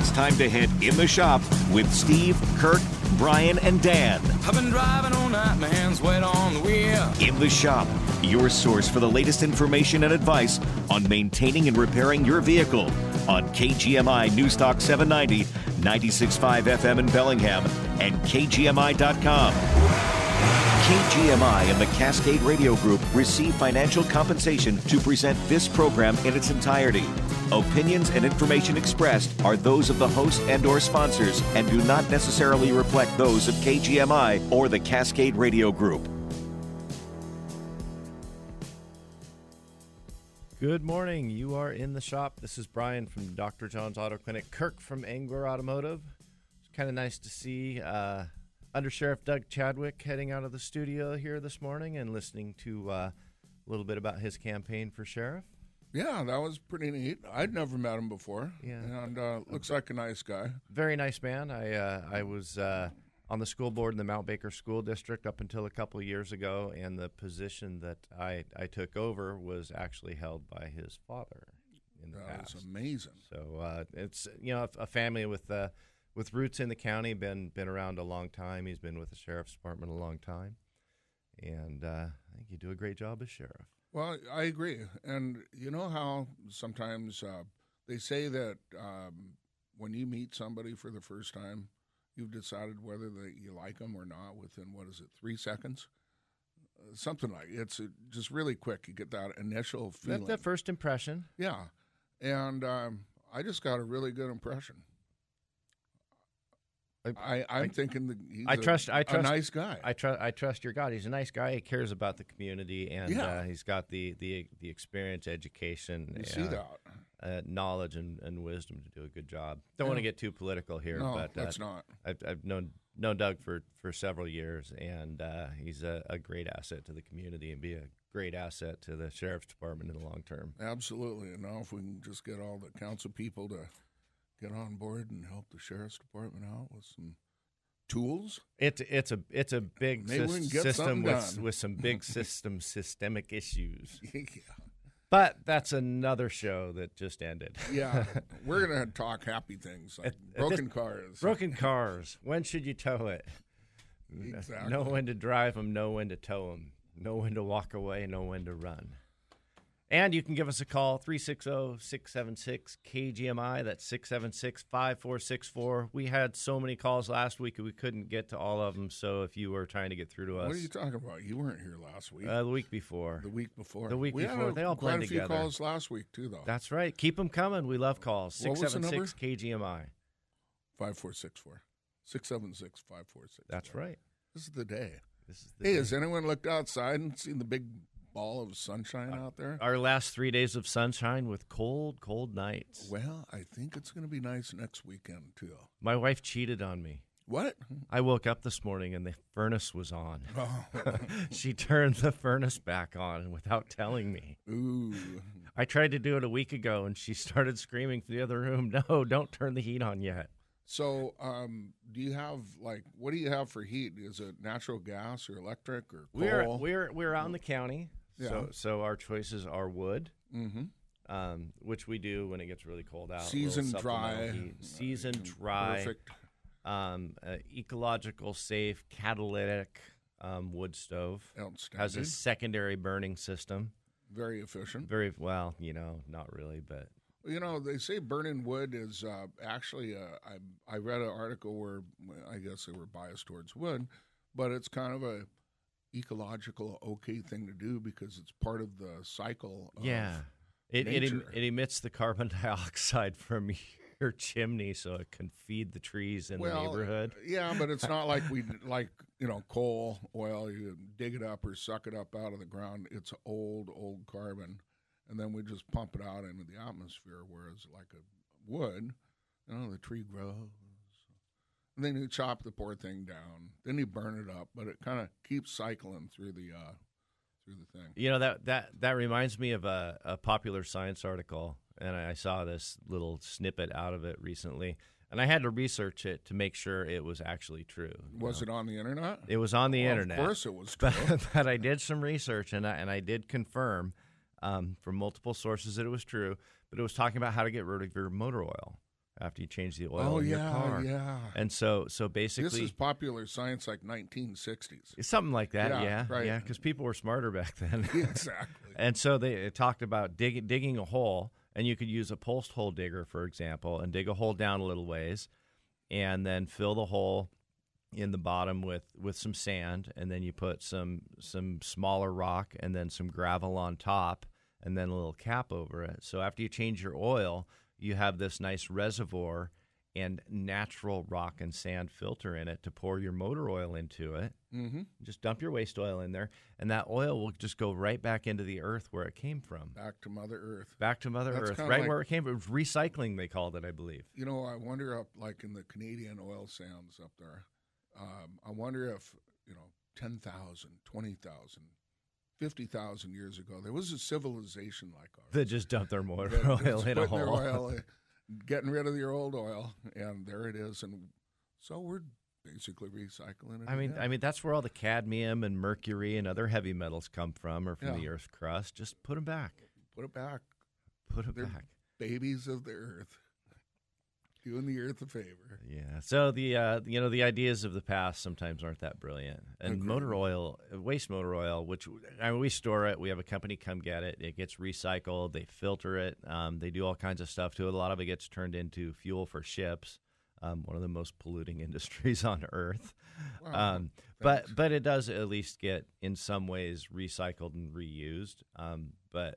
It's time to head in the shop with Steve, Kirk, Brian, and Dan. I've been driving all night, my hands wet on the wheel. In the shop, your source for the latest information and advice on maintaining and repairing your vehicle on KGMI Newstalk 790, 96.5 FM in Bellingham, and KGMI.com. KGMI and the Cascade Radio Group receive financial compensation to present this program in its entirety. Opinions and information expressed are those of the host and or sponsors and do not necessarily reflect those of KGMI or the Cascade Radio Group. Good morning. You are in the shop. This is Brian from Dr. John's Auto Clinic. Kirk from Angler Automotive. It's kind of nice to see uh, Under Sheriff Doug Chadwick heading out of the studio here this morning and listening to uh, a little bit about his campaign for sheriff. Yeah, that was pretty neat. I'd never met him before. Yeah. and uh, looks like a nice guy. Very nice man. I uh, I was uh, on the school board in the Mount Baker School District up until a couple of years ago, and the position that I, I took over was actually held by his father in the That's past. amazing. So uh, it's you know a, a family with uh, with roots in the county, been been around a long time. He's been with the sheriff's department a long time, and uh, I think you do a great job as sheriff. Well, I agree. And you know how sometimes uh, they say that um, when you meet somebody for the first time, you've decided whether that you like them or not within what is it, three seconds? Uh, something like it's just really quick. You get that initial feeling. That, that first impression. yeah, and um, I just got a really good impression. I, I'm I- thinking that he's I a- trust- I a trust- nice guy. I trust I trust your God. He's a nice guy. He cares about the community, and Yeah. uh, he's got the, the the experience, education, you see uh, that? uh, knowledge, and, and wisdom to do a good job. Don't want to get too political here, No, but uh, that's not. I've, I've known known Doug for, for several years, and uh, he's a, a great asset to the community and be a great asset to the sheriff's department in the long term. Absolutely. And now if we can just get all the council people to get on board and help the sheriff's department out with some tools. It's it's a it's a big Maybe we sys- can get system with with some big system systemic issues. yeah. But that's another show that just ended. Yeah. We're going to talk happy things like At- at broken this- cars. Broken cars. When should you tow it? Exactly. Know when to drive them. Know when to tow them. Know when to walk away. Know when to run. And you can give us a call, oh, 360-676-KGMI. That's 676-5464. We had so many calls last week, we couldn't get to all of them. So if you were trying to get through to us What are you talking about? You weren't here last week. uh, the week before, the week before. the week we before, Had a, they all quite blend a few calls last week too, though. that's right. Keep them coming. We love calls. What was the number? 676-KGMI. Five four six four. Six seven six five four six. That's right. This is the day. This is the Hey, day. has anyone looked outside and seen the big ball of sunshine out there? our last three days of sunshine with cold, cold nights. Well, I think it's going to be nice next weekend too. My wife cheated on me. What? I woke up this morning and the furnace was on. Oh. she turned the furnace back on without telling me. Ooh. I tried to do it a week ago and she started screaming from the other room, No, don't turn the heat on yet. So, um, do you have like what do you have for heat? Is it natural gas or electric or coal? We're we're we're out in the county. Yeah. So so our choices are wood. mm-hmm. Um, which we do when it gets really cold out. a little Season dry. heat. Season Uh, dry. Perfect. Um, uh, ecological, safe, catalytic um, wood stove. Outstanding. Has a secondary burning system. Very efficient. Very well, you know, not really, but You know, they say burning wood is uh, actually. Uh, I I read an article where I guess they were biased towards wood, but it's kind of a ecological okay thing to do because it's part of the cycle. Of, yeah, it it, it emits the carbon dioxide from your chimney, so it can feed the trees in well, the neighborhood. Yeah, but it's not like we like you know coal, oil. You dig it up or suck it up out of the ground. It's old, old carbon, and then we just pump it out into the atmosphere. Whereas like a wood, you know, the tree grows, and then you chop the poor thing down. Then you burn it up, but it kind of keeps cycling through the uh, through the thing. You know that that that reminds me of a, a popular science article, and I saw this little snippet out of it recently, and I had to research it to make sure it was actually true. Was know. it on the internet? It was on the Well, internet. Of course, it was true. but, but I did some research and I, and I did confirm um, from multiple sources that it was true. But it was talking about how to get rid of your motor oil. After you change the oil Oh in your yeah, car. yeah. And so so basically This is popular science like 1960s. it's something like that, Yeah, yeah. right. Yeah, because people were smarter back then. exactly. And so they talked about dig, digging a hole, and you could use a post hole digger, for example, and dig a hole down a little ways, and then fill the hole in the bottom with with some sand, and then you put some some smaller rock, and then some gravel on top, and then a little cap over it. So after you change your oil, you have this nice reservoir and natural rock and sand filter in it to pour your motor oil into it. Mm-hmm. Just dump your waste oil in there, and that oil will just go right back into the earth where it came from. Back to Mother Earth. Back to Mother That's Earth, right like- where it came from. Recycling, they called it, I believe. You know, I wonder up like in the Canadian oil sands up there. Um, I wonder if you know 10,000, 20,000, 50,000 years ago there was a civilization like ours. They just dumped their motor that oil in a putting their hole. oil getting rid of your old oil, and there it is. And so we're basically recycling it. I mean, again. I mean that's where all the cadmium and mercury and other heavy metals come from, or from Yeah. the Earth's crust. Just put them back. put it back. Put it They're back. babies of the earth, doing the earth a favor. Yeah. So the uh, you know the ideas of the past sometimes aren't that brilliant. And Agreed. motor oil, waste motor oil, which I mean, we store it. We have a company come get it. It gets recycled. They filter it. Um, they do all kinds of stuff to it. A lot of it gets turned into fuel for ships. Um, one of the most polluting industries on Earth. Wow, um, but but it does at least get in some ways recycled and reused. Um, but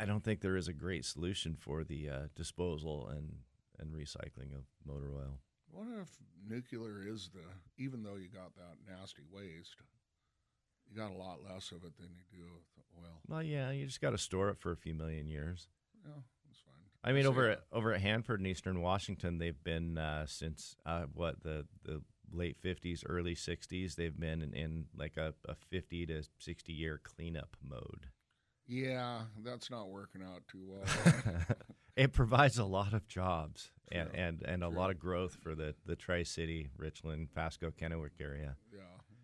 I don't think there is a great solution for the uh, disposal and and recycling of motor oil. What if nuclear is the, even though you got that nasty waste, you got a lot less of it than you do with oil. Well, yeah, you just got to store it for a few million years. Yeah, that's fine. I mean, over ya. at over at Hanford in Eastern Washington, they've been uh, since uh, what the the late fifties, early sixties. They've been in, in like a, a fifty to sixty year cleanup mode. Yeah, that's not working out too well. it provides a lot of jobs and, True, and, and a true. lot of growth for the, the Tri City, Richland, Pasco, Kennewick area. yeah.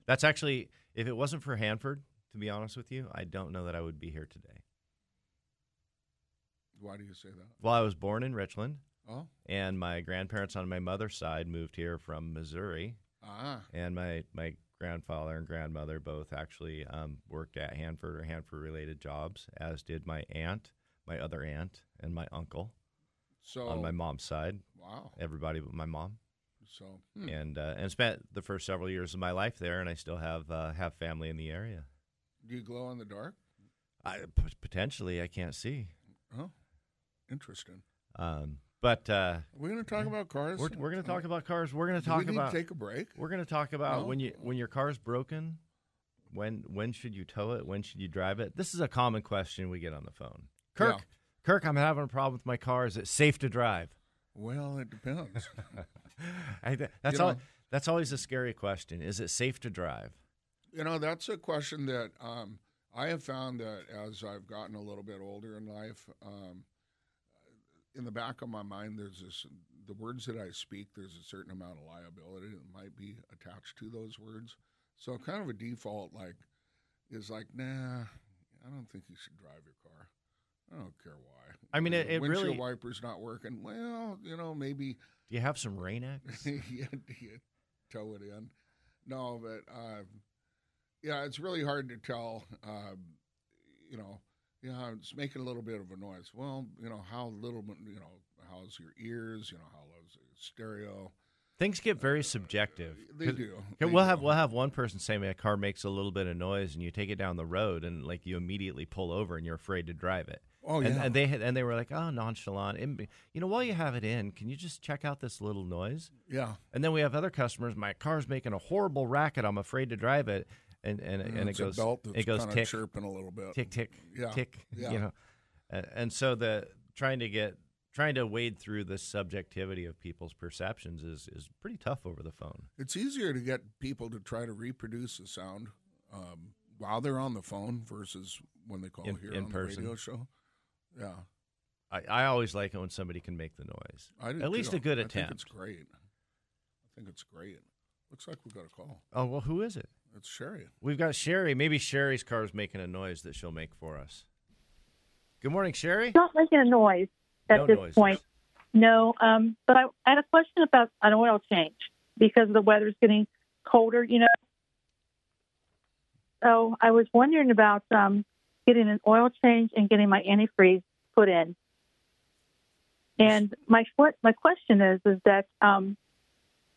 That's actually, if it wasn't for Hanford, to be honest with you, I don't know that I would be here today. Why do you say that? Well, I was born in Richland, Oh, and my grandparents on my mother's side moved here from Missouri, ah, and my, my grandfather and grandmother both actually um, worked at Hanford or Hanford related jobs, as did my aunt, my other aunt, and my uncle so on my mom's side. wow. Everybody but my mom. So hmm, and uh, and spent the first several years of my life there, and I still have uh, have family in the area. do you glow in the dark? I p- potentially I can't see, Oh, interesting. um, but uh, Are going to talk about cars? we're we're going to talk about cars. We're going to talk about take a break? we're going to talk about No? when you when your car's broken. When when should you tow it? When should you drive it? This is a common question we get on the phone. Kirk, Yeah. Kirk, I'm having a problem with my car. Is it safe to drive? Well, it depends. I, that's You all. know- That's always a scary question. Is it safe to drive? You know, that's a question that um, I have found that as I've gotten a little bit older in life, um, in the back of my mind, there's this the words that I speak, there's a certain amount of liability that might be attached to those words. So, kind of a default, like, is like, nah, I don't think you should drive your car. I don't care why. I mean, it- it windshield really- wiper's not working. Well, you know, maybe Do you have some Rain-X? you, you tow it in. No, but uh, yeah, it's really hard to tell. Uh, you know, yeah, it's making a little bit of a noise. Well, you know, how little, you know, how's your ears? You know, how the stereo? Things get very uh, subjective. They do. They we'll have we'll have one person say my car makes a little bit of noise, and you take it down the road, and like you immediately pull over, and you're afraid to drive it. Oh and, yeah, and they had- and they were like, oh, nonchalant. And, you know, while you have it in, can you just check out this little noise? yeah. And then we have other customers. My car's making a horrible racket. I'm afraid to drive it, and and, and it it's a goes it goes tick chirping a little bit. tick tick Yeah, tick. yeah. You know, and, and so the trying to get trying to wade through the subjectivity of people's perceptions is is pretty tough over the phone. It's easier to get people to try to reproduce the sound um, while they're on the phone versus when they call In- here in on person. the radio show. Yeah, I, I always like it when somebody can make the noise. I At least too. a good I think attempt. it's great. I think it's great. Looks like we got a call. Oh well, who is it? It's Sherry. We've got Sherry. Maybe Sherry's car is making a noise that she'll make for us. Good morning, Sherry. not making a noise at No this noises. point. No, um, but I, I had a question about an oil change because the weather's getting colder, you know. So I was wondering about um, getting an oil change and getting my antifreeze put in. And my my question is is that um,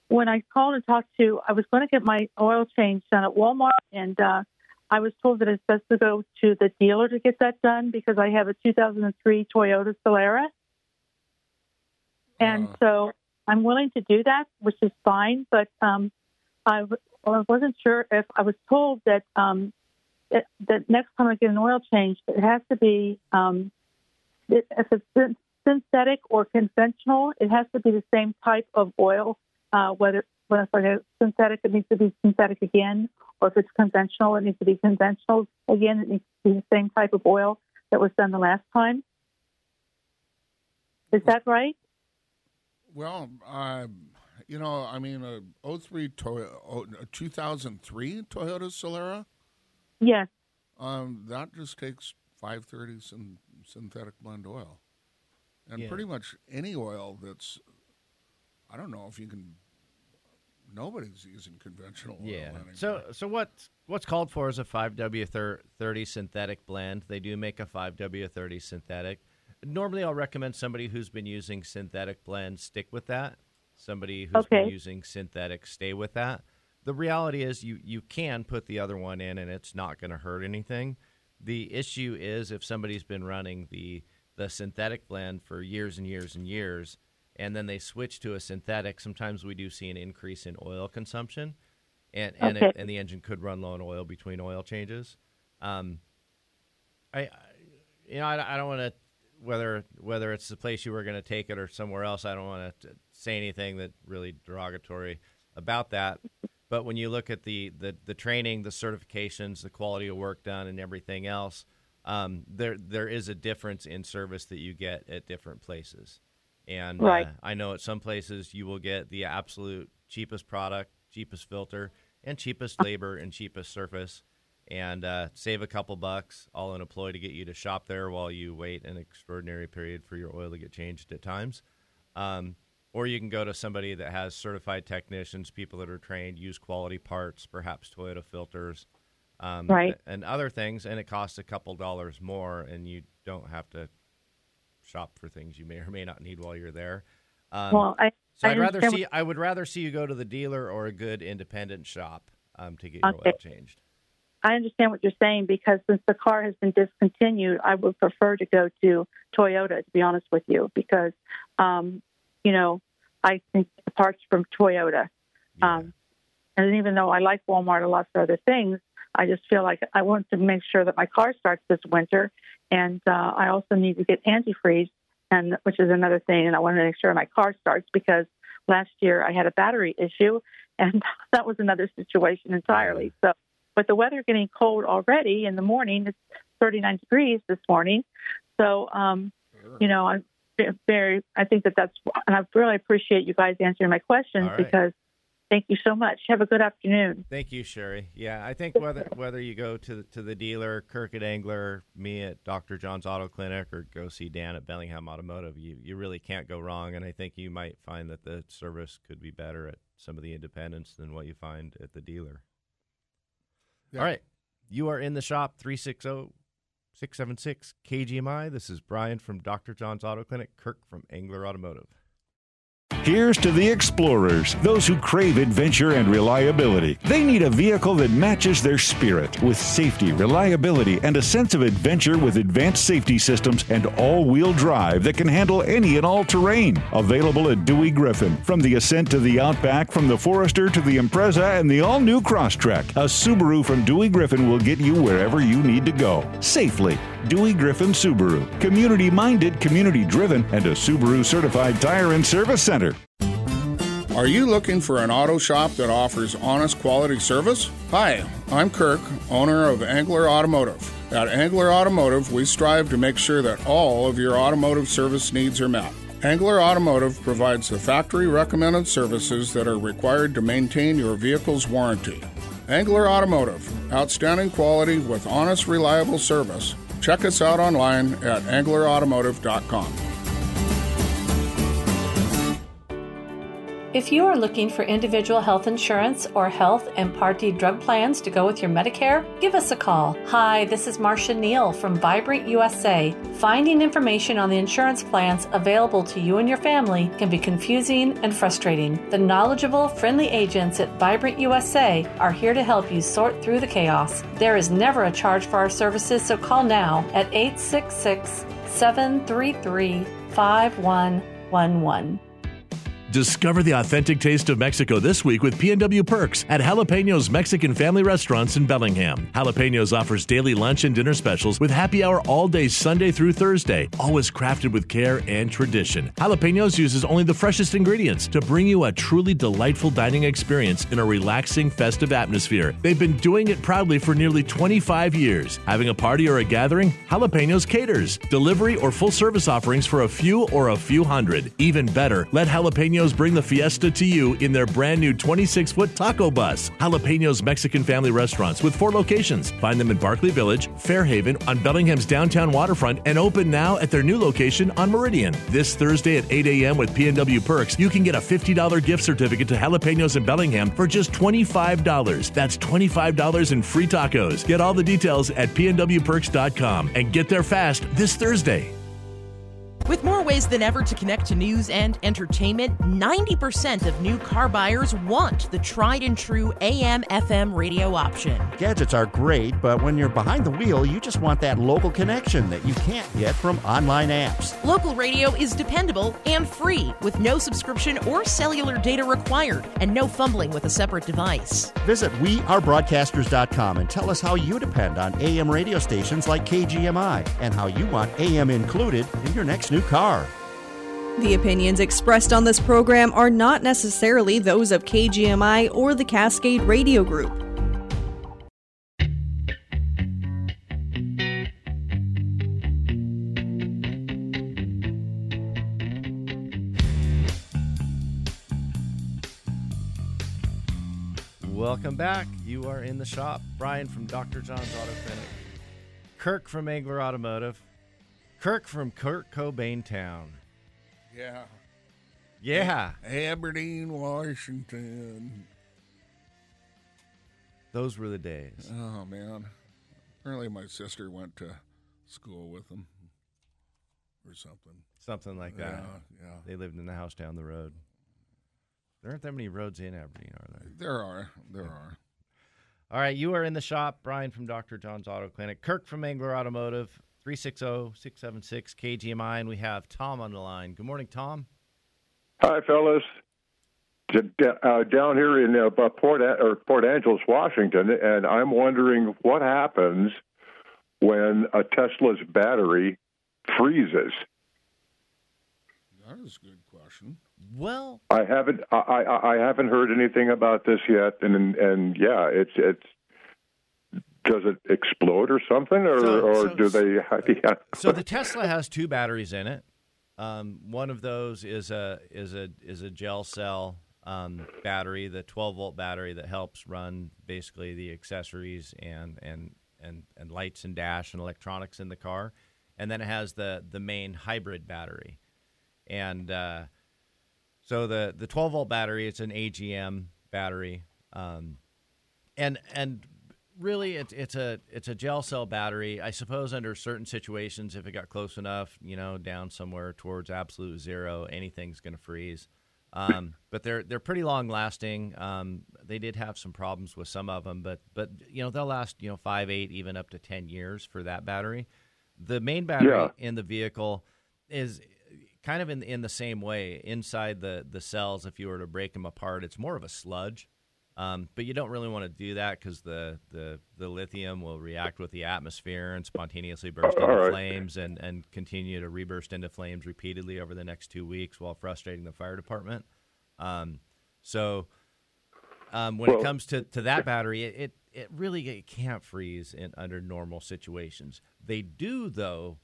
when I called and talked to, I was going to get my oil change done at Walmart, and uh, I was told that it's best to go to the dealer to get that done because I have a 2003 Toyota Solara, and Uh. so I'm willing to do that, which is fine. But um, I, w- I wasn't sure if I was told that um, that, that next time I get an oil change, it has to be um, it, if it's synthetic or conventional, it has to be the same type of oil. Uh, whether when it's synthetic, it needs to be synthetic again, or if it's conventional, it needs to be conventional again. It needs to be the same type of oil that was done the last time. Is that right? Well, uh, you know, I mean, a 03 Toyota, oh, 2003 Toyota Solara, Yes. um, that just takes 530 syn- synthetic blend oil. And Yeah. pretty much any oil that's, I don't know if you can, nobody's using conventional oil. Yeah. anymore. So so what's what's called for is a 5W30 synthetic blend. They do make a 5W30 synthetic. Normally, I'll recommend somebody who's been using synthetic blends stick with that. Somebody who's been using synthetic stay with that. The reality is you you can put the other one in and it's not going to hurt anything. The issue is if somebody's been running the the synthetic blend for years and years and years and then they switch to a synthetic, sometimes we do see an increase in oil consumption and and, it, and the engine could run low on oil between oil changes. Um, I, I you know I, I don't want to whether whether it's the place you were going to take it or somewhere else. I don't want to say anything that really derogatory about that. But when you look at the, the, the training, the certifications, the quality of work done, and everything else, um, there there is a difference in service that you get at different places. And Right. uh, I know at some places you will get the absolute cheapest product, cheapest filter, and cheapest labor and cheapest surface, and uh, save a couple bucks all in a ploy to get you to shop there while you wait an extraordinary period for your oil to get changed at times. Um, or you can go to somebody that has certified technicians, people that are trained, use quality parts, perhaps Toyota filters, um, Right. and other things, and it costs a couple dollars more, and you don't have to shop for things you may or may not need while you're there. Um, well, I so I I'd rather see I would rather see you go to the dealer or a good independent shop um, to get your Okay. oil changed. I understand what you're saying because since the car has been discontinued, I would prefer to go to Toyota, to be honest with you, because, um, you know, I think the parts from Toyota. Yeah. Um, and even though I like Walmart and lots of other things, I just feel like I want to make sure that my car starts this winter. And uh, I also need to get antifreeze, and which is another thing. And I want to make sure my car starts because last year I had a battery issue, and that was another situation entirely. So, with the weather getting cold already in the morning, it's 39 degrees this morning. So, um, you know, I'm very. I think that that's, and I really appreciate you guys answering my questions right. because. Thank you so much. Have a good afternoon. Thank you, Sherry. Yeah, I think whether whether you go to the, to the dealer, Kirk at Angler, me at Dr. John's Auto Clinic, or go see Dan at Bellingham Automotive, you you really can't go wrong. And I think you might find that the service could be better at some of the independents than what you find at the dealer. Yeah. All right, you are in the shop oh, 360 676 KGMI. This is Brian from Dr. John's Auto Clinic, Kirk from Angler Automotive. Here's to the explorers, those who crave adventure and reliability. They need a vehicle that matches their spirit with safety, reliability, and a sense of adventure with advanced safety systems and all wheel drive that can handle any and all terrain. Available at Dewey Griffin. From the Ascent to the Outback, from the Forester to the Impreza and the all new Crosstrek, a Subaru from Dewey Griffin will get you wherever you need to go safely. Dewey Griffin Subaru. Community minded, community driven, and a Subaru certified tire and service center. Are you looking for an auto shop that offers honest quality service? Hi, I'm Kirk, owner of Angler Automotive. At Angler Automotive, we strive to make sure that all of your automotive service needs are met. Angler Automotive provides the factory recommended services that are required to maintain your vehicle's warranty. Angler Automotive, outstanding quality with honest, reliable service. Check us out online at anglerautomotive.com. If you are looking for individual health insurance or health and Part D drug plans to go with your Medicare, give us a call. Hi, this is Marcia Neal from Vibrant USA. Finding information on the insurance plans available to you and your family can be confusing and frustrating. The knowledgeable, friendly agents at Vibrant USA are here to help you sort through the chaos. There is never a charge for our services, so call now at 866 733 5111. Discover the authentic taste of Mexico this week with PNW Perks at Jalapenos Mexican Family Restaurants in Bellingham. Jalapenos offers daily lunch and dinner specials with happy hour all day Sunday through Thursday, always crafted with care and tradition. Jalapenos uses only the freshest ingredients to bring you a truly delightful dining experience in a relaxing, festive atmosphere. They've been doing it proudly for nearly 25 years. Having a party or a gathering? Jalapenos caters. Delivery or full service offerings for a few or a few hundred. Even better, let Jalapenos bring the fiesta to you in their brand new 26 foot taco bus. Jalapenos Mexican Family Restaurants with four locations. Find them in Barkley Village, Fairhaven, on Bellingham's downtown waterfront, and open now at their new location on Meridian. This Thursday at 8 a.m. with PNW Perks, you can get a $50 gift certificate to Jalapenos in Bellingham for just $25. That's $25 in free tacos. Get all the details at pnwperks.com and get there fast this Thursday. With more ways than ever to connect to news and entertainment, 90% of new car buyers want the tried and true AM FM radio option. Gadgets are great, but when you're behind the wheel, you just want that local connection that you can't get from online apps. Local radio is dependable and free, with no subscription or cellular data required, and no fumbling with a separate device. Visit wearebroadcasters.com and tell us how you depend on AM radio stations like KGMI and how you want AM included in your next new car. The opinions expressed on this program are not necessarily those of KGMI or the Cascade Radio Group. Welcome back. You are in the shop. Brian from Dr. John's Auto Clinic. Kirk from Angler Automotive. Kirk from Kurt Cobain Town. Yeah. Yeah. Aberdeen, Washington. Those were the days. Oh man. Apparently my sister went to school with them or something. Something like that. Yeah, yeah. They lived in the house down the road. There aren't that many roads in Aberdeen, are there? There are. There are. All right, you are in the shop. Brian from Dr. John's Auto Clinic. Kirk from Angler Automotive. 360-676 KGMI, and we have Tom on the line. Good morning, Tom. Hi, fellas. Uh, down here in uh, Port or Port Angeles, Washington, and I'm wondering what happens when a Tesla's battery freezes. That is a good question. Well, I haven't I, I, I haven't heard anything about this yet, and and yeah, it's it's does it explode or something, or, So- or so- do they? Yeah. so the Tesla has two batteries in it. Um, one of those is a is a is a gel cell um, battery, the 12 volt battery that helps run basically the accessories and and and and lights and dash and electronics in the car, and then it has the the main hybrid battery, and uh, so the the 12 volt battery it's an AGM battery, um, and and really it's it's a it's a gel cell battery. I suppose under certain situations, if it got close enough, you know, down somewhere towards absolute zero, anything's going to freeze. Um, but they're they're pretty long lasting. Um, they did have some problems with some of them, but but you know they'll last you know five, eight, even up to ten years for that battery. The main battery Yeah. in the vehicle is kind of in in the same way inside the the cells. If you were to break them apart, it's more of a sludge. Um, but you don't really want to do that because the, the, the lithium will react with the atmosphere and spontaneously burst into right. flames and, and continue to reburst into flames repeatedly over the next two weeks while frustrating the fire department. Um, so um, when Well- it comes to, to that battery, it, it, it really it can't freeze in under normal situations. They do, though,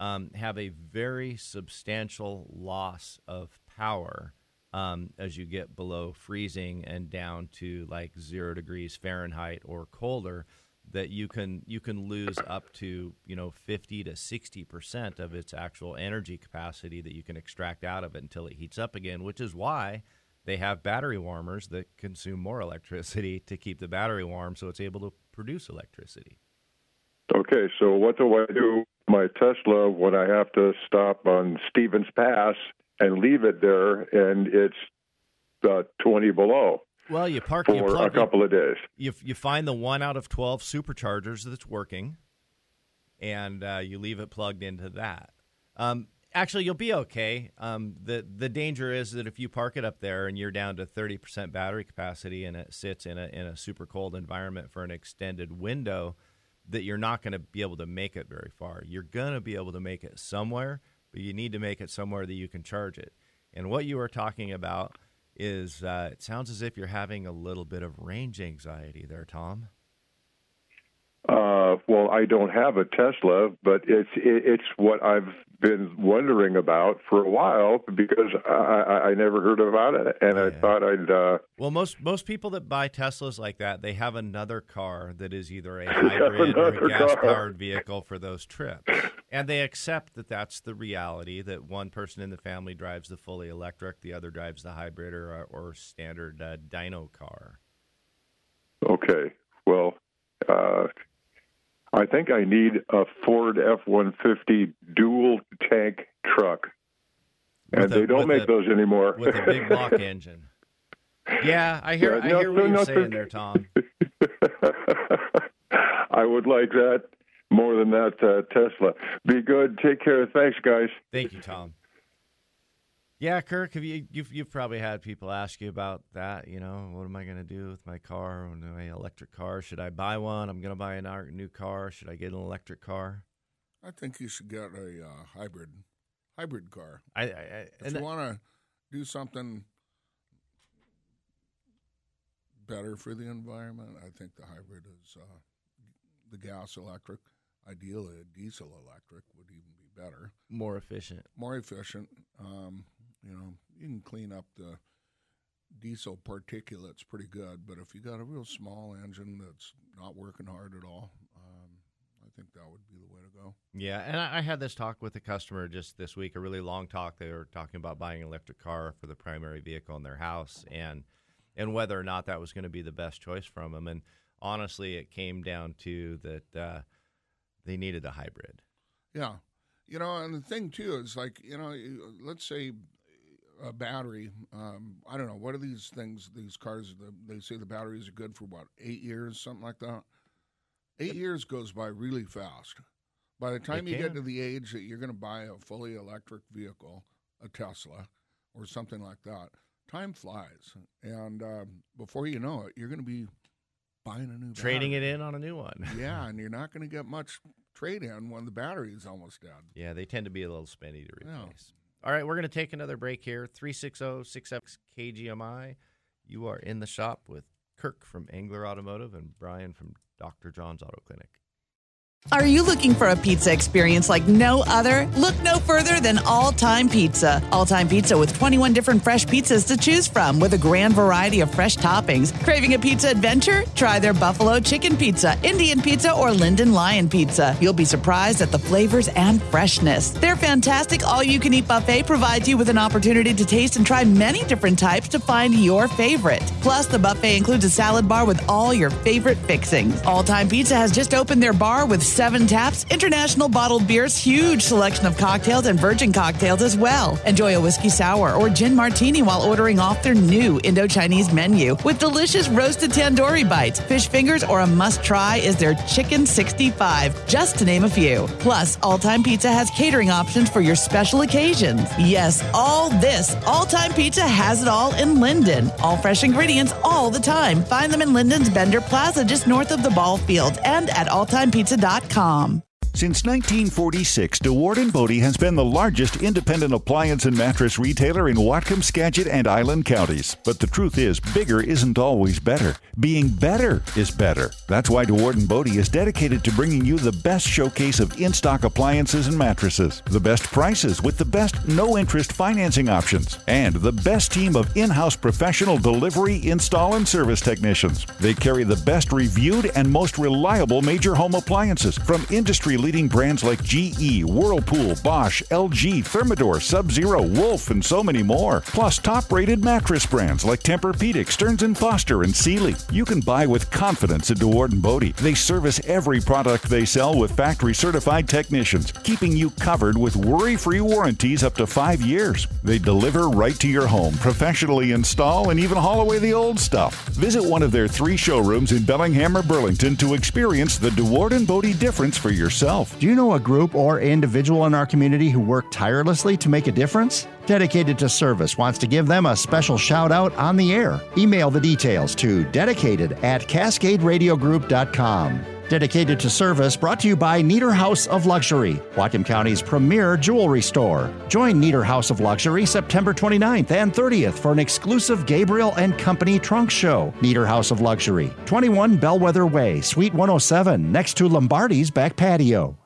um, have a very substantial loss of power um, as you get below freezing and down to like zero degrees Fahrenheit or colder. That you can you can lose up to you know fifty to sixty percent of its actual energy capacity that you can extract out of it until it heats up again. Which is why they have battery warmers that consume more electricity to keep the battery warm so it's able to produce electricity. Okay, so what do I do with my Tesla when I have to stop on Stevens Pass and leave it there and it's uh, 20 below? Well, you park for you plug, a couple of days. You, you find the one out of 12 superchargers that's working, and uh, you leave it plugged into that. Um, actually, you'll be okay. Um, the the danger is that if you park it up there and you're down to 30% battery capacity and it sits in a in a super cold environment for an extended window, that you're not going to be able to make it very far. You're going to be able to make it somewhere, but you need to make it somewhere that you can charge it. And what you are talking about is uh, it sounds as if you're having a little bit of range anxiety there, Tom. Uh, well, I don't have a Tesla, but it's it's what I've been wondering about for a while because I, I, I never heard about it, and I thought I'd. Uh, Well, most most people that buy Teslas like that, they have another car that is either a hybrid or a gas powered vehicle for those trips, and they accept that that's the reality. That one person in the family drives the fully electric, the other drives the hybrid or or standard uh, dyno car. okay, well, uh, I think I need a Ford F one fifty dual tank truck, and a- they don't make a- those anymore. with a big block engine. Yeah, I hear Yeah, I no, hear what no, you're no, saying there, Tom. I would like that more than that uh, Tesla. Be good. Take care. Thanks, guys. Thank you, Tom. Yeah, Kirk, have you you've, you've probably had people ask you about that? You know, what am I going to do with my car? My electric car? Should I buy one? I'm going to buy a new car. Should I get an electric car? I think you should get a uh, hybrid hybrid car. I, I, I if and you want to do something better for the environment, I think the hybrid is uh, the gas electric. Ideally, a diesel electric would even be better, more efficient. more efficient. Um, you know, you can clean up the diesel particulates pretty good, but if you got a real small engine that's not working hard at all, um, I think that would be the way to go. Yeah, and I, I had this talk with a customer just this week, a really long talk. They were talking about buying an electric car for the primary vehicle in their house, and and whether or not that was going to be the best choice from them. And honestly, it came down to that uh, they needed a hybrid. Yeah, you know, and the thing too is like you know, let's say a battery. Um, I don't know what are these things. These cars. The, they say the batteries are good for what eight years, something like that. Eight years goes by really fast. By the time you get to the age that you're going to buy a fully electric vehicle, a Tesla, or something like that, time flies, and um, before you know it, you're going to be buying a new Trading battery. it in on a new one. yeah, and you're not going to get much trade in when the battery is almost dead. Yeah, they tend to be a little spendy to Yeah. replace. All right, we're going to take another break here. 360 67 KGMI. You are in the shop with Kirk from Angler Automotive and Brian from Dr. John's Auto Clinic. Are you looking for a pizza experience like no other? Look no further than All Time Pizza. All Time Pizza with 21 different fresh pizzas to choose from with a grand variety of fresh toppings. Craving a pizza adventure? Try their buffalo chicken pizza, Indian pizza, or Lynden lion pizza. You'll be surprised at the flavors and freshness. Their fantastic all you can eat buffet provides you with an opportunity to taste and try many different types to find your favorite. Plus, the buffet includes a salad bar with all your favorite fixings. All Time Pizza has just opened their bar with seven taps, international bottled beers, huge selection of cocktails, and virgin cocktails as well. Enjoy a whiskey sour or gin martini while ordering off their new Indo Chinese menu with delicious roasted tandoori bites, fish fingers, or a must try is their chicken 65, just to name a few. Plus, All Time Pizza has catering options for your special occasions. Yes, all this, All Time Pizza has it all in Lynden. All fresh ingredients all the time. Find them in Lynden's Bender Plaza just north of the ball field and at alltimepizza.com com. Since 1946, DeWaard Bode has been the largest independent appliance and mattress retailer in Whatcom, Skagit, and Island counties. But the truth is, bigger isn't always better. Being better is better. That's why DeWaard Bode is dedicated to bringing you the best showcase of in-stock appliances and mattresses, the best prices with the best no-interest financing options, and the best team of in-house professional delivery, install, and service technicians. They carry the best reviewed and most reliable major home appliances from industry leading brands like GE, Whirlpool, Bosch, LG, Thermador, Sub Zero, Wolf, and so many more. Plus, top rated mattress brands like Tempur-Pedic, Stearns & Foster, and Sealy. You can buy with confidence at DeWaard Bode. They service every product they sell with factory certified technicians, keeping you covered with worry free warranties up to five years. They deliver right to your home, professionally install, and even haul away the old stuff. Visit one of their three showrooms in Bellingham or Burlington to experience the DeWaard Bode difference for yourself. Do you know a group or individual in our community who work tirelessly to make a difference? Dedicated to Service wants to give them a special shout out on the air. Email the details to dedicated at cascaderadiogroup.com. Dedicated to Service brought to you by Nieder House of Luxury, Whatcom County's premier jewelry store. Join Nieder House of Luxury September 29th and 30th for an exclusive Gabriel and Company trunk show. Nieder House of Luxury, 21 Bellwether Way, Suite 107, next to Lombardi's back patio.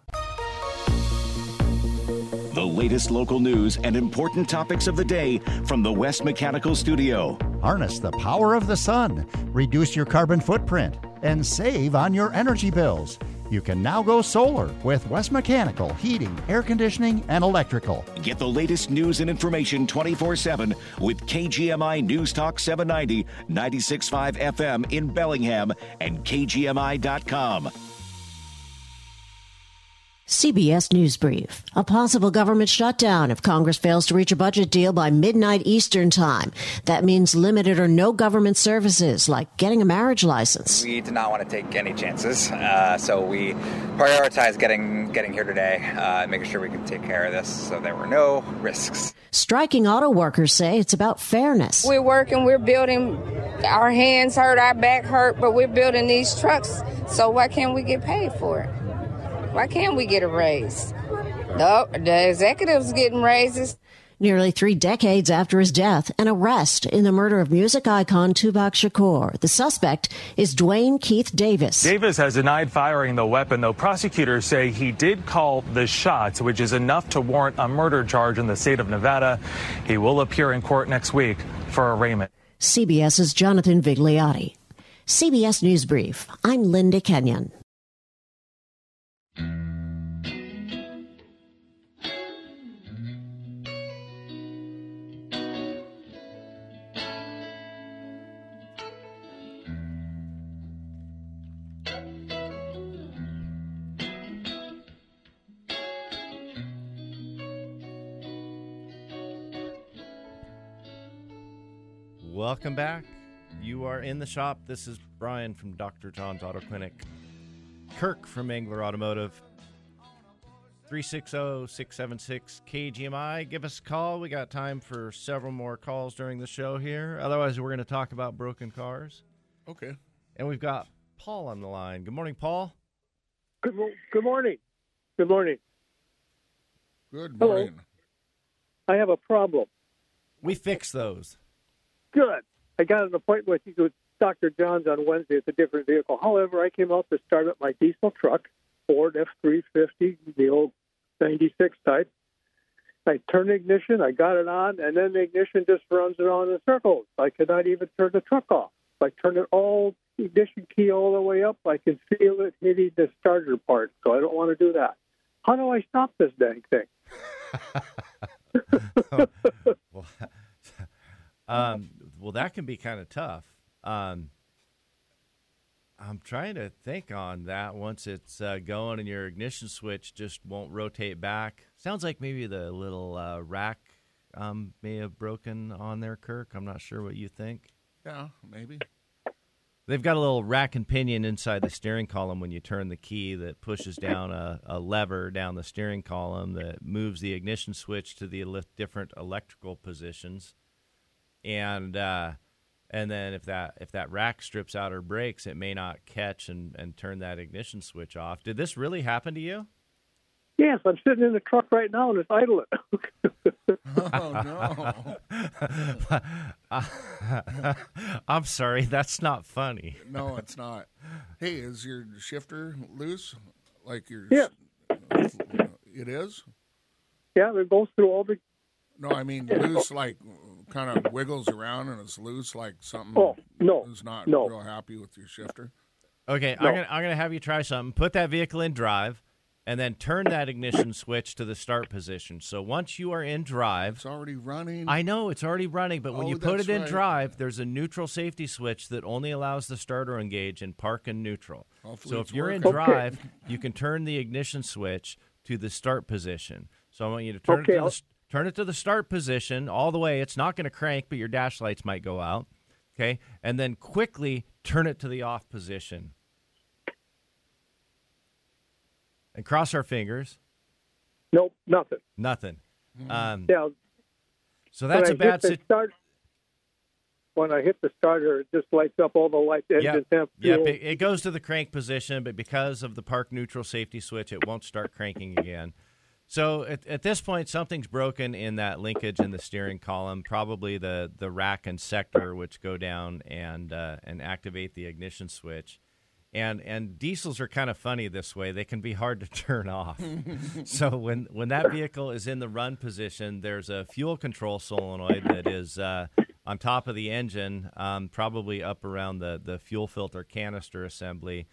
The latest local news and important topics of the day from the West Mechanical Studio. Harness the power of the sun, reduce your carbon footprint, and save on your energy bills. You can now go solar with West Mechanical Heating, Air Conditioning, and Electrical. Get the latest news and information 24 7 with KGMI News Talk 790, 96.5 FM in Bellingham and KGMI.com. CBS News Brief. A possible government shutdown if Congress fails to reach a budget deal by midnight Eastern Time. That means limited or no government services like getting a marriage license. We did not want to take any chances, uh, so we prioritized getting getting here today, uh, making sure we could take care of this, so there were no risks. Striking auto workers say it's about fairness. We're working, we're building. Our hands hurt, our back hurt, but we're building these trucks. So why can't we get paid for it? Why can't we get a raise? No, the executives getting raises. Nearly three decades after his death, an arrest in the murder of music icon Tupac Shakur. The suspect is Duane Keith Davis. Davis has denied firing the weapon, though prosecutors say he did call the shots, which is enough to warrant a murder charge in the state of Nevada. He will appear in court next week for arraignment. CBS's Jonathan Vigliotti. CBS News Brief. I'm Linda Kenyon. Welcome back. You are in the shop. This is Brian from Dr. John's Auto Clinic. Kirk from Angler Automotive. 360-676-KGMI. Give us a call. We got time for several more calls during the show here. Otherwise, we're going to talk about broken cars. Okay. And we've got Paul on the line. Good morning, Paul. Good, mo- good morning. Good morning. Good morning. Hello. morning. I have a problem. We fix those. Good. I got an appointment with, Dr. John's on Wednesday. It's a different vehicle. However, I came out to start up my diesel truck, Ford F350, the old 96 type. I turned ignition, I got it on, and then the ignition just runs around in circles. I cannot even turn the truck off. If I turn it all, ignition key all the way up, I can feel it hitting the starter part, so I don't want to do that. How do I stop this dang thing? well, um, well, that can be kind of tough. Um, I'm trying to think on that. Once it's uh, going and your ignition switch just won't rotate back. Sounds like maybe the little uh, rack um, may have broken on there, Kirk. I'm not sure what you think. Yeah, maybe. They've got a little rack and pinion inside the steering column when you turn the key that pushes down a, a lever down the steering column that moves the ignition switch to the different electrical positions. And uh, and then if that if that rack strips out or breaks, it may not catch and, and turn that ignition switch off. Did this really happen to you? Yes, I'm sitting in the truck right now and it's idling. oh no! I'm sorry, that's not funny. No, it's not. Hey, is your shifter loose? Like your Yeah. It is. yeah, it goes through all the. No, I mean loose, like kind of wiggles around and it's loose, like something. Oh, no, is not no. real happy with your shifter. Okay, No. I'm gonna I'm gonna have you try something. Put that vehicle in drive, and then turn that ignition switch to the start position. So once you are in drive, It's already running. I know it's already running, but when Oh, you put it in right. drive, there's a neutral safety switch that only allows the starter engage in park and neutral. Hopefully so if you're in working. Okay. drive, you can turn the ignition switch to the start position. So I want you to turn Okay, it to I'll- the, turn it to the start position all the way. It's not going to crank, but your dash lights might go out. Okay, and then quickly turn it to the off position. And cross our fingers. Nope, nothing. Nothing. Um, Yeah. so that's a when I hit bad the situation. start. When I hit the starter, it just lights up all the lights, engine Yep. temp, Yep. It, it goes to the crank position, but because of the park neutral safety switch, it won't start cranking again. So at, at this point, something's broken in that linkage in the steering column. Probably the, the rack and sector, which go down and uh, and activate the ignition switch. And and diesels are kind of funny this way. They can be hard to turn off. so when when that vehicle is in the run position, there's a fuel control solenoid that is uh, on top of the engine, um, probably up around the the fuel filter canister assembly.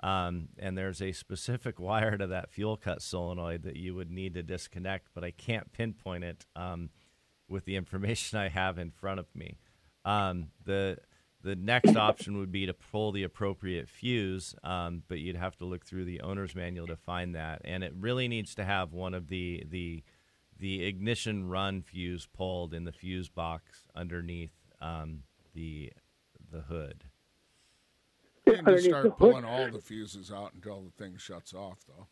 Um, and there's a specific wire to that fuel cut solenoid that you would need to disconnect, but I can't pinpoint it um, with the information I have in front of me. Um, the the next option would be to pull the appropriate fuse, um, but you'd have to look through the owner's manual to find that, and it really needs to have one of the the the ignition run fuse pulled in the fuse box underneath um, the the hood. You can just underneath start pulling all the fuses out until the thing shuts off, though.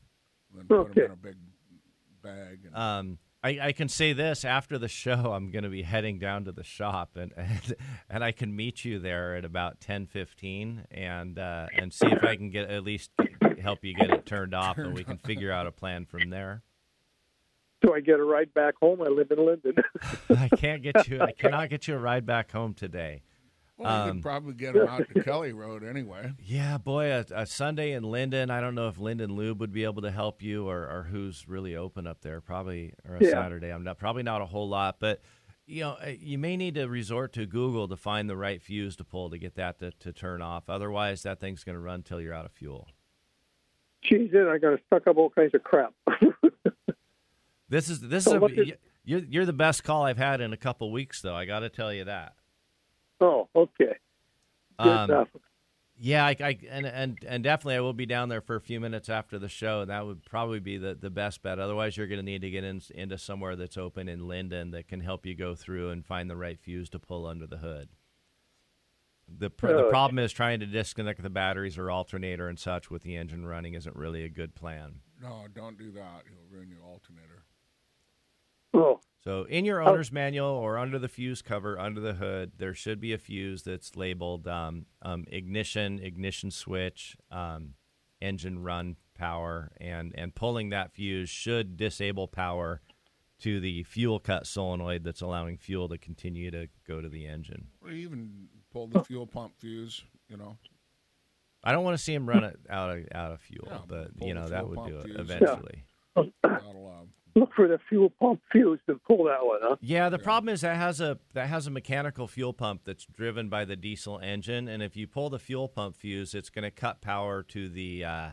Then put Okay. them in a big bag. And Um, I, I can say this after the show, I'm going to be heading down to the shop, and and, and I can meet you there at about ten fifteen, and uh, and see if I can get at least help you get it turned off, and we can figure out a plan from there. So I get a ride back home. I live in Lynden. I can't get you. I cannot get you a ride back home today. Well, you Um, could probably get them out to Kelly Road anyway. Yeah, boy, a, a Sunday in Lynden. I don't know if Lynden Lube would be able to help you, or, or who's really open up there. Probably, or a Yeah. Saturday. I'm not probably not a whole lot, but you know, uh, you may need to resort to Google to find the right fuse to pull to get that to, to turn off. Otherwise, that thing's going to run till you're out of fuel. Jeez, then I got to stuck up all kinds of crap. This is this So is a, did- you're you're the best call I've had in a couple weeks, though. I got to tell you that. Oh, okay. Good Um, enough. Yeah, I, I and and and definitely I will be down there for a few minutes after the show. and That would probably be the, the best bet. Otherwise, you're going to need to get in, into somewhere that's open in Lynden that can help you go through and find the right fuse to pull under the hood. The pr- the Oh, problem is trying to disconnect the batteries or alternator and such with the engine running isn't really a good plan. No, don't do that. You'll ruin your alternator. Oh, So, in your Oh. owner's manual or under the fuse cover, under the hood, there should be a fuse that's labeled um, um, ignition, ignition switch, um, engine run power, and and pulling that fuse should disable power to the fuel cut solenoid that's allowing fuel to continue to go to the engine. Or even pull the fuel pump fuse, you know. I don't want to see him run it out of out of fuel, Yeah, but you know that would do it fuse. eventually. Not allowed. Look for the fuel pump fuse and pull that one, huh? Yeah, the problem is that has a that has a mechanical fuel pump that's driven by the diesel engine, and if you pull the fuel pump fuse, it's going to cut power to the uh,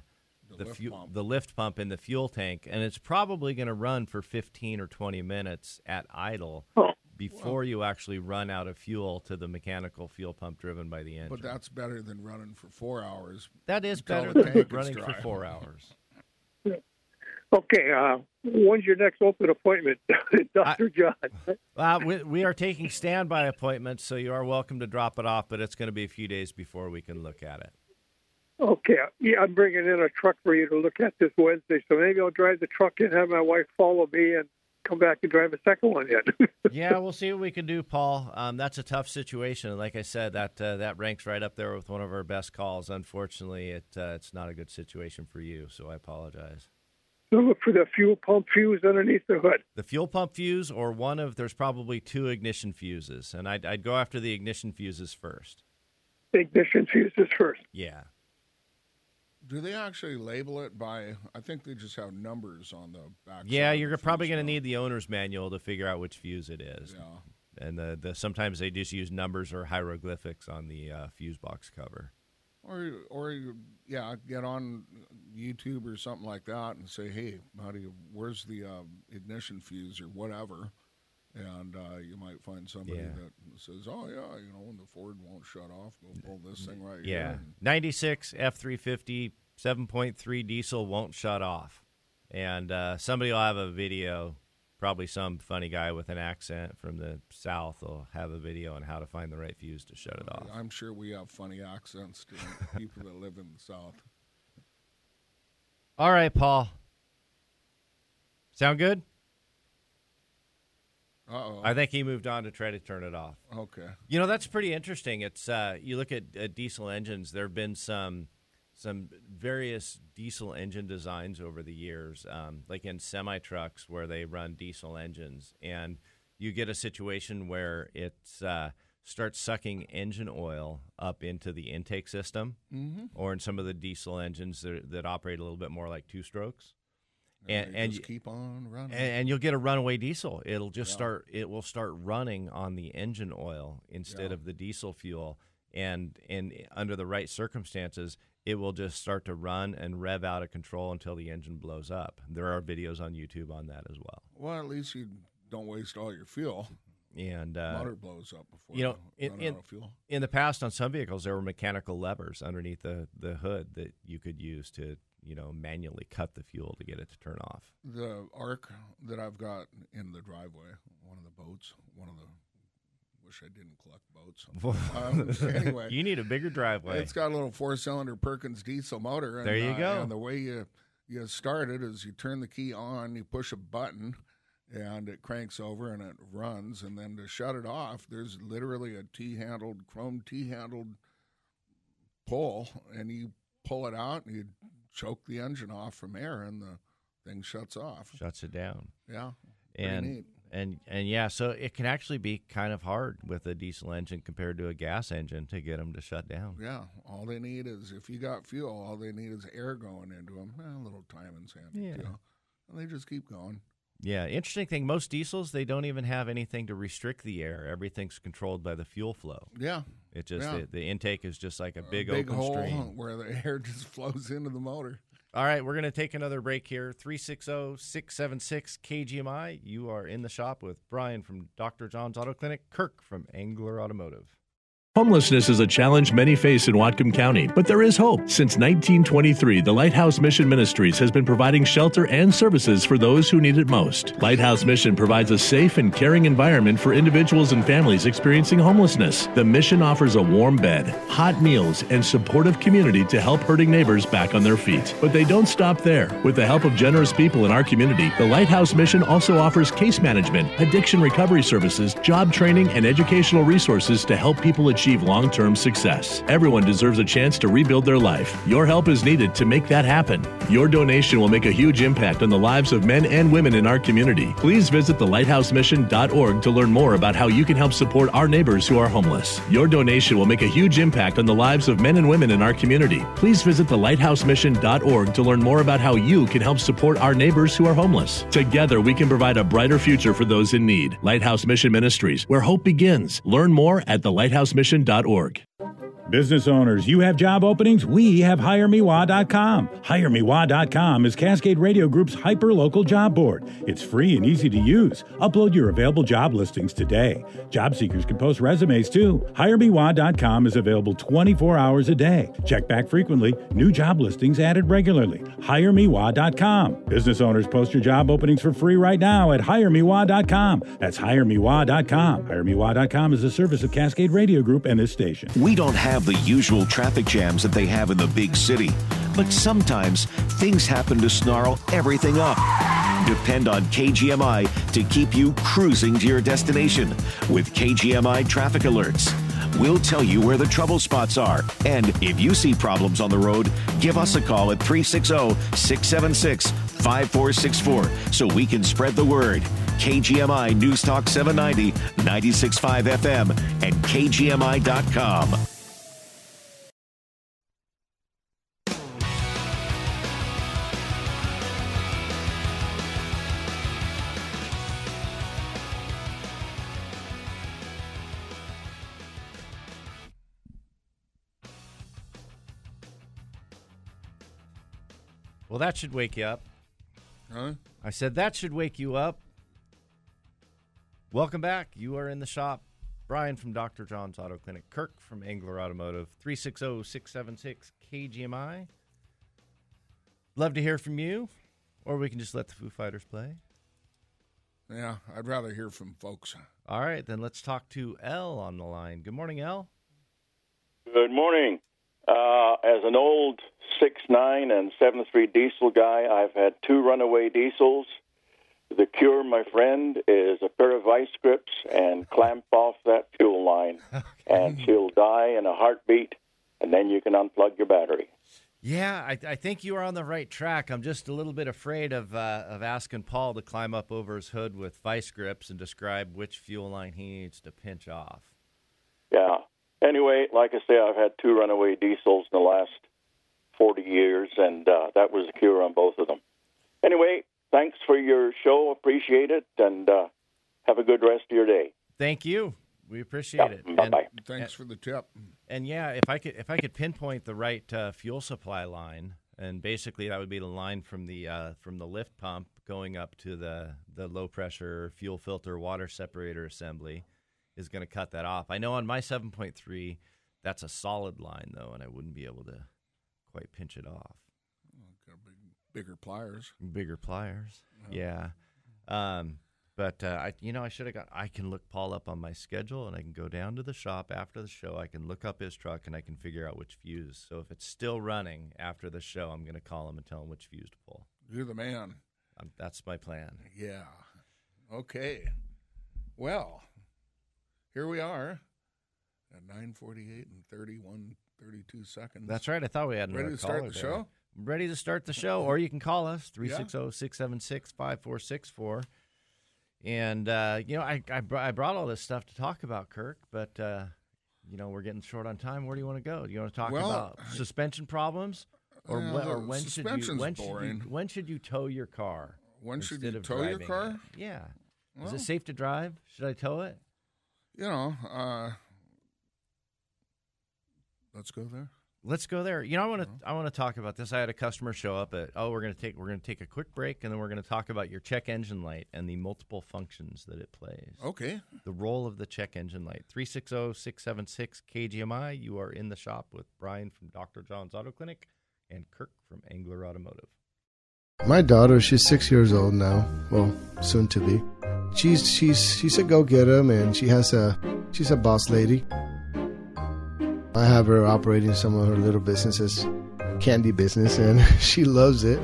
the lift fu- pump. the lift pump in the fuel tank, and it's probably going to run for 15 or 20 minutes at idle Oh. before you actually run out of fuel to the mechanical fuel pump driven by the engine. But that's better than running for four hours. that is better than running for four hours. Okay, uh, when's your next open appointment, Doctor John? Uh, we, we are taking standby appointments, so you are welcome to drop it off, but it's going to be a few days before we can look at it. Okay, yeah, I'm bringing in a truck for you to look at this Wednesday, so maybe I'll drive the truck and have my wife follow me, and come back and drive a second one in. yeah, we'll see what we can do, Paul. Um, that's a tough situation, like I said, that uh, that ranks right up there with one of our best calls. Unfortunately, it uh, it's not a good situation for you, so I apologize. So look for the fuel pump fuse underneath the hood. The fuel pump fuse, or one of there's probably two ignition fuses, and I'd, I'd go after the ignition fuses first. Ignition fuses first. Yeah. Do they actually label it by? I think they just have numbers on the back. Yeah, you're probably going to need the owner's manual to figure out which fuse it is. Yeah. And the, the sometimes they just use numbers or hieroglyphics on the uh, fuse box cover. Or, or yeah, get on YouTube or something like that and say, "Hey, how do you? Where's the um, ignition fuse or whatever?" And uh, you might find somebody Yeah. that says, "Oh yeah, you know, when the Ford won't shut off, go pull this thing right Yeah. here." 96 F 350, 7.3 diesel won't shut off. And uh, somebody will have a video, probably some funny guy with an accent from the South will have a video on how to find the right fuse to shut it off. I'm sure we have funny accents to people that live in the South. All right, Paul. Sound good? Uh-oh. I think he moved on to try to turn it off. Okay. You know that's pretty interesting. It's uh, you look at, at diesel engines. There have been some some various diesel engine designs over the years, um, like in semi trucks where they run diesel engines, and you get a situation where it uh, starts sucking engine oil up into the intake system, Mhm. or in some of the diesel engines that, that operate a little bit more like two strokes. And, And, you- keep on running. and, and you'll get a runaway diesel. It'll just Yeah. start. It will start running on the engine oil instead Yeah. of the diesel fuel. And and under the right circumstances, it will just start to run and rev out of control until the engine blows up. There are videos on YouTube on that as well. well, at least you don't waste all your fuel. And uh, Motor blows up before you know, in, run in, out of fuel. in the past on some vehicles, there were mechanical levers underneath the, the hood that you could use to you know manually cut the fuel to get it to turn off. The arc that I've got in the driveway, one of the boats, one of the. Wish I didn't collect boats. um, anyway, You need a bigger driveway. It's got a little four-cylinder Perkins diesel motor. And, There you uh, go. And the way you you start it is you turn the key on, you push a button, and it cranks over and it runs. And then to shut it off, there's literally a T-handled, chrome T-handled pull, and you pull it out and you choke the engine off from air, and the thing shuts off. Shuts it down. Yeah, pretty and neat. And and yeah, so it can actually be kind of hard with a diesel engine compared to a gas engine to get them to shut down. Yeah, all they need is if you got fuel, all they need is air going into them. Eh, a little time and handy Yeah. and they just keep going. Yeah, interesting thing. Most diesels they don't even have anything to restrict the air. Everything's controlled by the fuel flow. Yeah, It just Yeah. the, the intake is just like a big, big open hole stream. where the air just flows into the motor. All right, we're going to take another break here. oh, 360 676 KGMI. You are in the shop with Brian from Dr. John's Auto Clinic, Kirk from Angler Automotive. Homelessness is a challenge many face in Whatcom County, but there is hope. Since 1923, the Lighthouse Mission Ministries has been providing shelter and services for those who need it most. Lighthouse Mission provides a safe and caring environment for individuals and families experiencing homelessness. The mission offers a warm bed, hot meals, and supportive community to help hurting neighbors back on their feet. But they don't stop there. With the help of generous people in our community, the Lighthouse Mission also offers case management, addiction recovery services, job training, and educational resources to help people achieve long term success. Everyone deserves a chance to rebuild their life. Your help is needed to make that happen. Your donation will make a huge impact on the lives of men and women in our community. Please visit thelighthousemission.org to learn more about how you can help support our neighbors who are homeless. Your donation will make a huge impact on the lives of men and women in our community. Please visit thelighthousemission.org to learn more about how you can help support our neighbors who are homeless. Together, we can provide a brighter future for those in need. Lighthouse Mission Ministries, where hope begins. Learn more at thelighthousemission.org. Business owners, you have job openings? We have HireMeWa.com. HireMeWa.com is Cascade Radio Group's hyper-local job board. It's free and easy to use. Upload your available job listings today. Job seekers can post resumes too. HireMeWa.com is available 24 hours a day. Check back frequently. New job listings added regularly. HireMeWa.com. Business owners post your job openings for free right now at HireMeWa.com. That's HireMeWa.com. HireMeWa.com is a service of Cascade Radio Group and this station. We don't have the usual traffic jams that they have in the big city, but sometimes things happen to snarl everything up. Depend on KGMI to keep you cruising to your destination with KGMI traffic alerts. We'll tell you where the trouble spots are. And if you see problems on the road, give us a call at 360 676 5464 so we can spread the word. KGMI News Talk 790, 96.5 FM, and KGMI.com. Well, that should wake you up. Huh? I said that should wake you up. Welcome back. You are in the shop. Brian from Dr. John's Auto Clinic. Kirk from Angler Automotive. 360 676 KGMI. Love to hear from you, or we can just let the Foo Fighters play. Yeah, I'd rather hear from folks. All right, then let's talk to L on the line. Good morning, L. Good morning. Uh, as an old six nine and seven three diesel guy, I've had two runaway diesels. The cure, my friend, is a pair of vice grips and clamp off that fuel line, and she'll die in a heartbeat, and then you can unplug your battery. Yeah, I, I think you are on the right track. I'm just a little bit afraid of uh, of asking Paul to climb up over his hood with vice grips and describe which fuel line he needs to pinch off. Yeah. Anyway, like I say, I've had two runaway diesels in the last 40 years, and uh, that was the cure on both of them. Anyway, thanks for your show. Appreciate it, and uh, have a good rest of your day. Thank you. We appreciate it. Bye bye. Thanks for the tip. And yeah, if I could if I could pinpoint the right uh, fuel supply line, and basically that would be the line from the uh, from the lift pump going up to the the low pressure fuel filter water separator assembly, is going to cut that off. I know on my 7.3, that's a solid line though, and I wouldn't be able to quite pinch it off. Bigger pliers. Bigger pliers. Yeah. Um, but uh, I, you know, I should have got. I can look Paul up on my schedule, and I can go down to the shop after the show. I can look up his truck, and I can figure out which fuse. So if it's still running after the show, I'm going to call him and tell him which fuse to pull. You're the man. Um, that's my plan. Yeah. Okay. Well, here we are at 9:48 and 31, 32 seconds. That's right. I thought we had another ready to start the there. show. Ready to start the show, or you can call us Yeah. 360-676-5464. And uh, you know, I I, I brought all this stuff to talk about, Kirk, but uh, you know we're getting short on time. Where do you want to go? Do you want to talk Well, about suspension problems, or, Uh, wh- or when should you when should you when should you tow your car? When should you tow your car? it? Yeah. Is it safe to drive? Should I tow it? You know, uh, let's go there. Let's go there. You know, I want to I want to talk about this. I had a customer show up at oh, we're going to take we're going to take a quick break and then we're going to talk about your check engine light and the multiple functions that it plays. Okay. The role of the check engine light. oh, 360-676 KGMI. You are in the shop with Brian from Dr. John's Auto Clinic and Kirk from Angler Automotive. My daughter, she's six years old now. Well, soon to be. She's she's she's a go getter, man. She has a she's a boss lady. I have her operating some of her little businesses, candy business, and she loves it.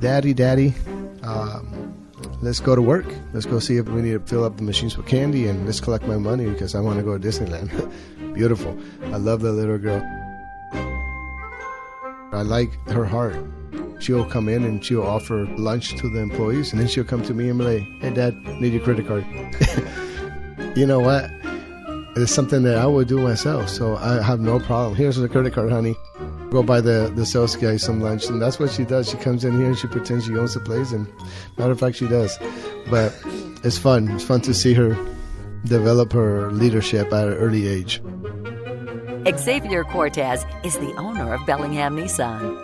Daddy, daddy, um, let's go to work. Let's go see if we need to fill up the machines with candy, and let's collect my money because I want to go to Disneyland. Beautiful. I love that little girl. I like her heart. She'll come in and she'll offer lunch to the employees, and then she'll come to me and be like, "Hey, Dad, need your credit card." you know what? It's something that I would do myself, so I have no problem. Here's the credit card, honey. Go buy the the sales guy some lunch, and that's what she does. She comes in here and she pretends she owns the place, and matter of fact, she does. But it's fun. It's fun to see her develop her leadership at an early age. Xavier Cortez is the owner of Bellingham Nissan,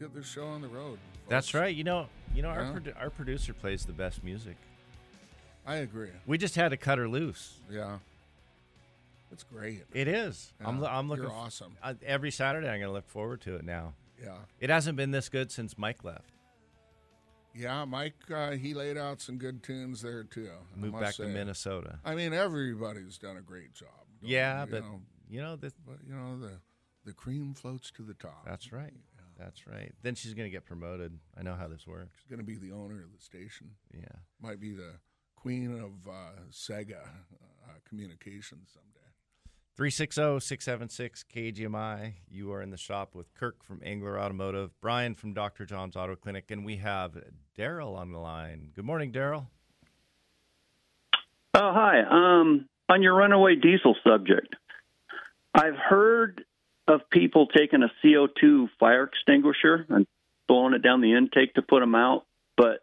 Let's get this show on the road. That's right. You know, you know, our Yeah. produ- our producer plays the best music. I agree. We just had to cut her loose. Yeah. It's great. It is. I'm, lo- I'm looking. you're awesome. uh, every Saturday, I'm going to look forward to it now. Yeah. It hasn't been this good since Mike left. Yeah, Mike, uh, he laid out some good tunes there too. Moved back to. Minnesota. I mean, everybody's done a great job. Yeah, they? but know, you know the but you know the the cream floats to the top. That's right. That's right. Then she's going to get promoted. I know how this works. She's going to be the owner of the station. Yeah. Might be the queen of uh, Saga uh, communications someday. 360-676 KGMI. You are in the shop with Kirk from Angler Automotive, Brian from Dr. John's Auto Clinic, and we have Daryl on the line. Good morning, Daryl. Oh, hi. Um, on your runaway diesel subject, I've heard of people taking a CO2 fire extinguisher and blowing it down the intake to put them out, but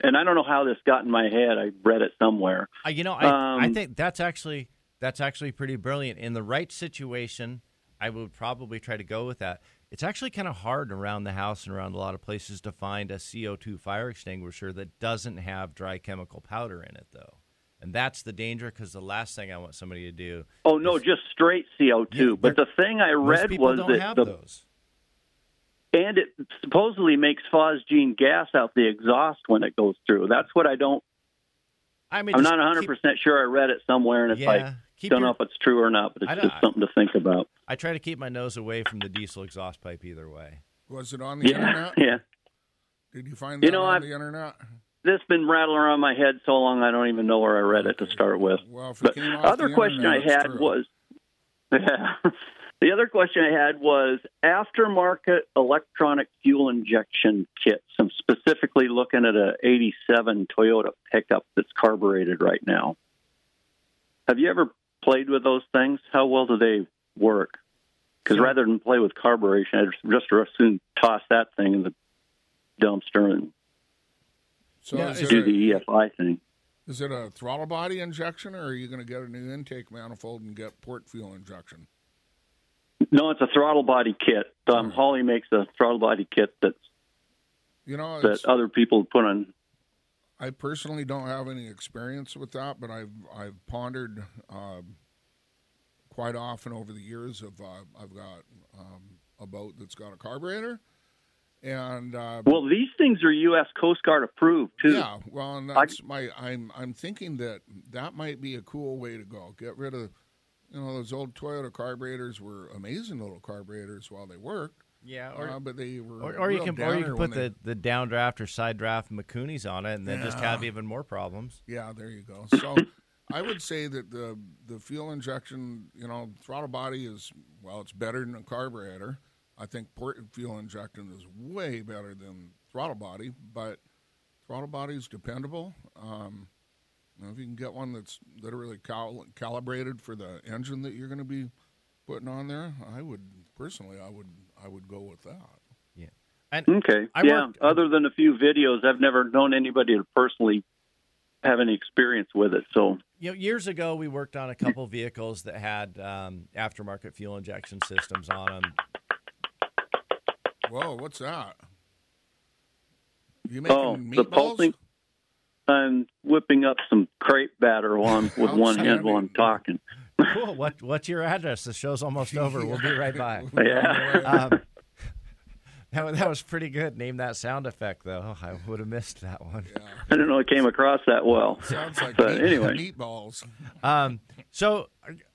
and I don't know how this got in my head. I read it somewhere. Uh, you know, I, I Um, think that's actually that's actually pretty brilliant. In the right situation, I would probably try to go with that. It's actually kind of hard around the house and around a lot of places to find a CO2 fire extinguisher that doesn't have dry chemical powder in it, though. And that's the danger because the last thing I want somebody to do. Oh no, just straight CO2. but the thing I Most read people was don't that have the those. and it supposedly makes phosgene gas out the exhaust when it goes through. That's what I don't. I mean, I'm not 100 percent sure. I read it somewhere, and it's Yeah, like don't your- know if it's true or not, but it's just something to think about. I try to keep my nose away from the diesel exhaust pipe either way. Was it on the Yeah, internet? yeah. Did you find You that know, on I've- the internet? This been rattling around my head so long, I don't even know where I read it to start with. Well, but other the question I internet, it's had true. was, the other question I had was aftermarket electronic fuel injection kits. I'm specifically looking at a '87 Toyota pickup that's carbureted right now. Have you ever played with those things? How well do they work? Because rather than play with carburation, I'd just as soon toss that thing in the dumpster and So is, do it the a, EFI thing. is it a throttle body injection, or are you going to get a new intake manifold and get port fuel injection? No, it's a throttle body kit. Um, Holley makes a throttle body kit that's You know, that it's, other people put on. I personally don't have any experience with that, but I've I've pondered um, quite often over the years. Of uh, I've got um, a boat that's got a carburetor, and uh, Well, these things are U.S. Coast Guard approved too. Yeah, well, and that's my. I'm I'm thinking that that might be a cool way to go. Get rid of, you know, those old Toyota carburetors were amazing little carburetors while they worked. Yeah, or- uh, but they were. Or, or you can or you can put they- the, the downdraft or side draft Mikunis on it, and then just have even more problems. Yeah, there you go. So I would say that the the fuel injection, you know, throttle body is well, it's better than a carburetor. I think port fuel injection is way better than throttle body, but throttle body is dependable. Um, you know, if you can get one that's literally cal- calibrated for the engine that you're going to be putting on there, I would personally, I would, I would go with that. Yeah. And Okay. I yeah. worked- Other than a few videos, I've never known anybody to personally have any experience with it. So You know, years ago, we worked on a couple vehicles that had um, aftermarket fuel injection systems on them. Whoa, what's that? You making oh, meatballs? the pulsing. I'm whipping up some crepe batter while I'm with one hand while I'm talking. Cool. What What's your address? The show's almost over. We'll be right by. Yeah. Um, that, was- that was pretty good. Name that sound effect, though. I would have missed that one. I don't know it came across that well. Sounds like but meat- anyway. meatballs. Um, so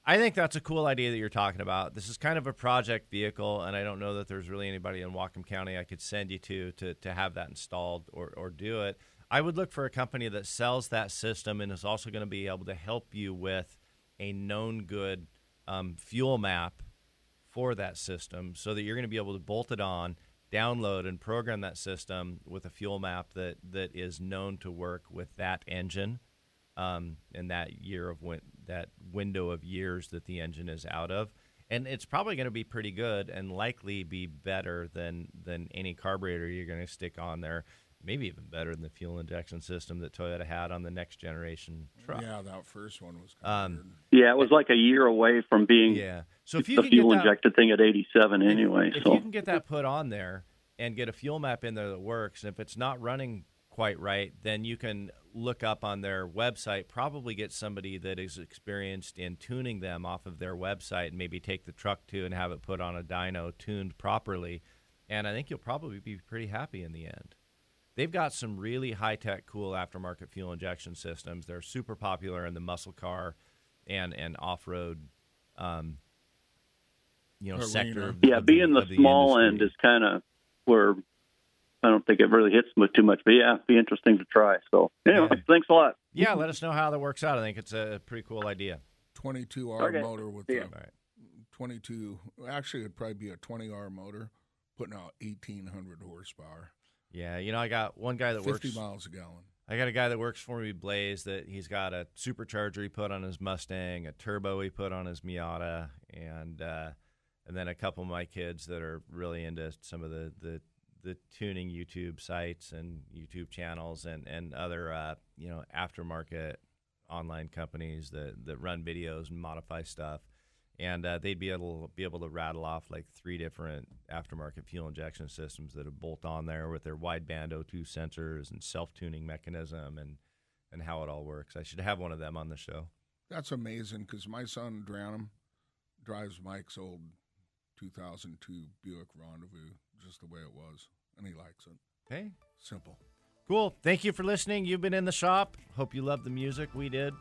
I think that's a cool idea that you're talking about. This is kind of a project vehicle, and I don't know that there's really anybody in Whatcom County I could send you to to, to have that installed or, or do it. I would look for a company that sells that system and is also going to be able to help you with a known good um, fuel map for that system so that you're going to be able to bolt it on, download, and program that system with a fuel map that, that is known to work with that engine um, in that year of win- that window of years that the engine is out of. And it's probably going to be pretty good and likely be better than, than any carburetor you're going to stick on there. Maybe even better than the fuel injection system that Toyota had on the next generation truck. Yeah, that first one was kind Um, Yeah, it was like a year away from being Yeah. So if you the can get fuel that- injected thing at 87 anyway. If so you can get that put on there and get a fuel map in there that works, and if it's not running quite right, then you can look up on their website, probably get somebody that is experienced in tuning them off of their website and maybe take the truck to and have it put on a dyno tuned properly. And I think you'll probably be pretty happy in the end. They've got some really high tech, cool aftermarket fuel injection systems. They're super popular in the muscle car and and off road, um, you know, Arena. sector. Of, Yeah, of being the, of small industry. end is kind of where I don't think it really hits me too much. But yeah, it'd be interesting to try. So anyway, thanks a lot. Yeah, let us know how that works out. I think it's a pretty cool idea. 22 R Okay. motor with See a ya. 22. Actually, it'd probably be a 20 R motor, putting out 1,800 horsepower, Yeah, you know, I got one guy that 50 works. miles a gallon. I got a guy that works for me, Blaze, that he's got a supercharger he put on his Mustang, a turbo he put on his Miata, and uh, and then a couple of my kids that are really into some of the the, the tuning YouTube sites and YouTube channels and and other uh, you know aftermarket online companies that that run videos and modify stuff. And uh, they'd be able be able to rattle off like three different aftermarket fuel injection systems that have bolt on there with their wideband O2 sensors and self tuning mechanism and and how it all works. I should have one of them on the show. That's amazing because my son Dranham drives Mike's old 2002 Buick Rendezvous just the way it was, and he likes it. Hey, simple. Cool. Thank you for listening. You've been in the shop. Hope you love the music. We did.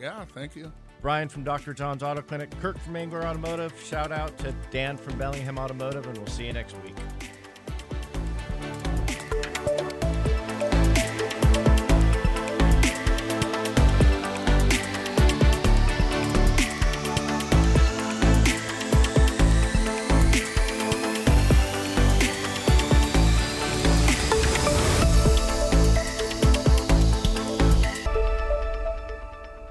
Yeah, thank you. Brian from Dr. John's Auto Clinic, Kirk from Angler Automotive. Shout out to Dan from Bellingham Automotive, and we'll see you next week.